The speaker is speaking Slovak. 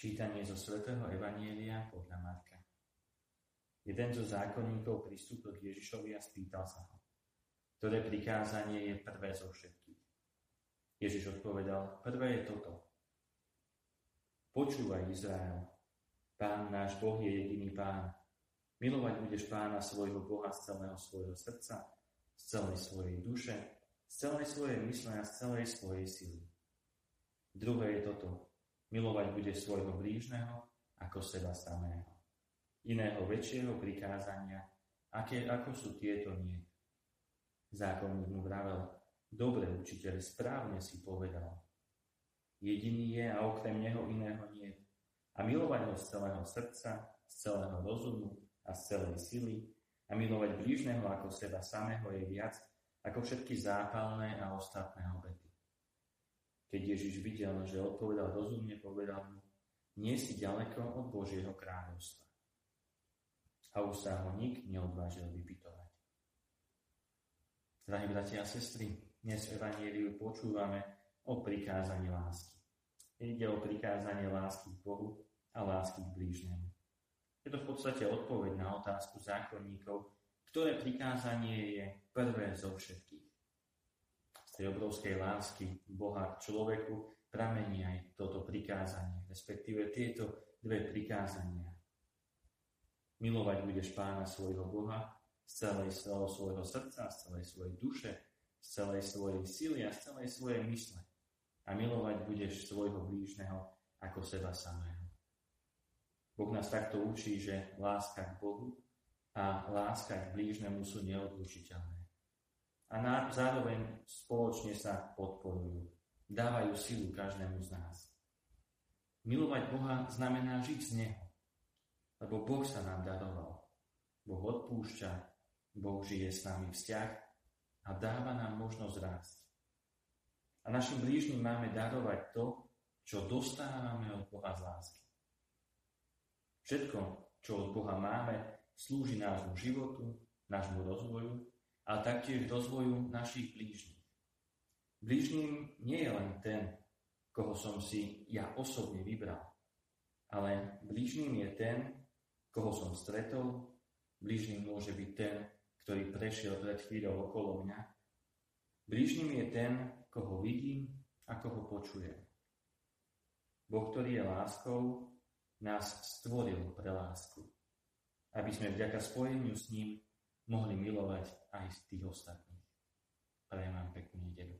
Čítanie zo svätého Evanielia podľa Marka. Jeden zo zákonníkov pristúpil k Ježišovi a spýtal sa ho, ktoré prikázanie je prvé zo všetkých. Ježiš odpovedal, prvé je toto. Počúvaj, Izrael, Pán náš Boh je jediný Pán. Milovať budeš Pána svojho Boha z celého svojho srdca, z celej svojej duše, z celej svojej mysle a z celej svojej sily. Druhé je toto. Milovať bude svojho blížneho ako seba samého. Iného väčšieho prikázania, aké ako sú tieto nie. Zákonník mu vravel, dobre učiteľ, správne si povedal. Jediný je a okrem neho iného nie. A milovať ho z celého srdca, z celého rozumu a z celej sily a milovať blížneho ako seba samého je viac ako všetky zápalné a ostatné obety. Keď Ježiš videl, že odpovedal rozumne, povedal mu, nie si ďaleko od Božieho kráľovstva. A už sa ho nik neodvážil vypitovať. Drahí bratia a sestry, dnes v počúvame o prikázaní lásky. Ide o prikázanie lásky k Bohu a lásky k blížnemu. Je to v podstate odpoveď na otázku zákonníkov, ktoré prikázanie je prvé zo všetkých tej obrovskej lásky Boha k človeku pramení aj toto prikázanie, respektíve tieto dve prikázania. Milovať budeš pána svojho Boha z celej svojho srdca, z celej svojej duše, z celej svojej sily a z celej svojej mysle. A milovať budeš svojho blížneho ako seba samého. Boh nás takto učí, že láska k Bohu a láska k blížnemu sú neodlučiteľné a na, zároveň spoločne sa podporujú. Dávajú silu každému z nás. Milovať Boha znamená žiť z Neho, lebo Boh sa nám daroval. Boh odpúšťa, Boh žije s nami vzťah a dáva nám možnosť rásť. A našim blížnym máme darovať to, čo dostávame od Boha z lásky. Všetko, čo od Boha máme, slúži nášmu životu, nášmu rozvoju a taktiež rozvoju našich blížnych. Blížnym nie je len ten, koho som si ja osobne vybral, ale blížnym je ten, koho som stretol, blížnym môže byť ten, ktorý prešiel pred chvíľou okolo mňa. Blížnym je ten, koho vidím a koho počujem. Boh, ktorý je láskou, nás stvoril pre lásku, aby sme vďaka spojeniu s ním mohli milovať aj z tých ostatných. Prajem vám peknú nedelu.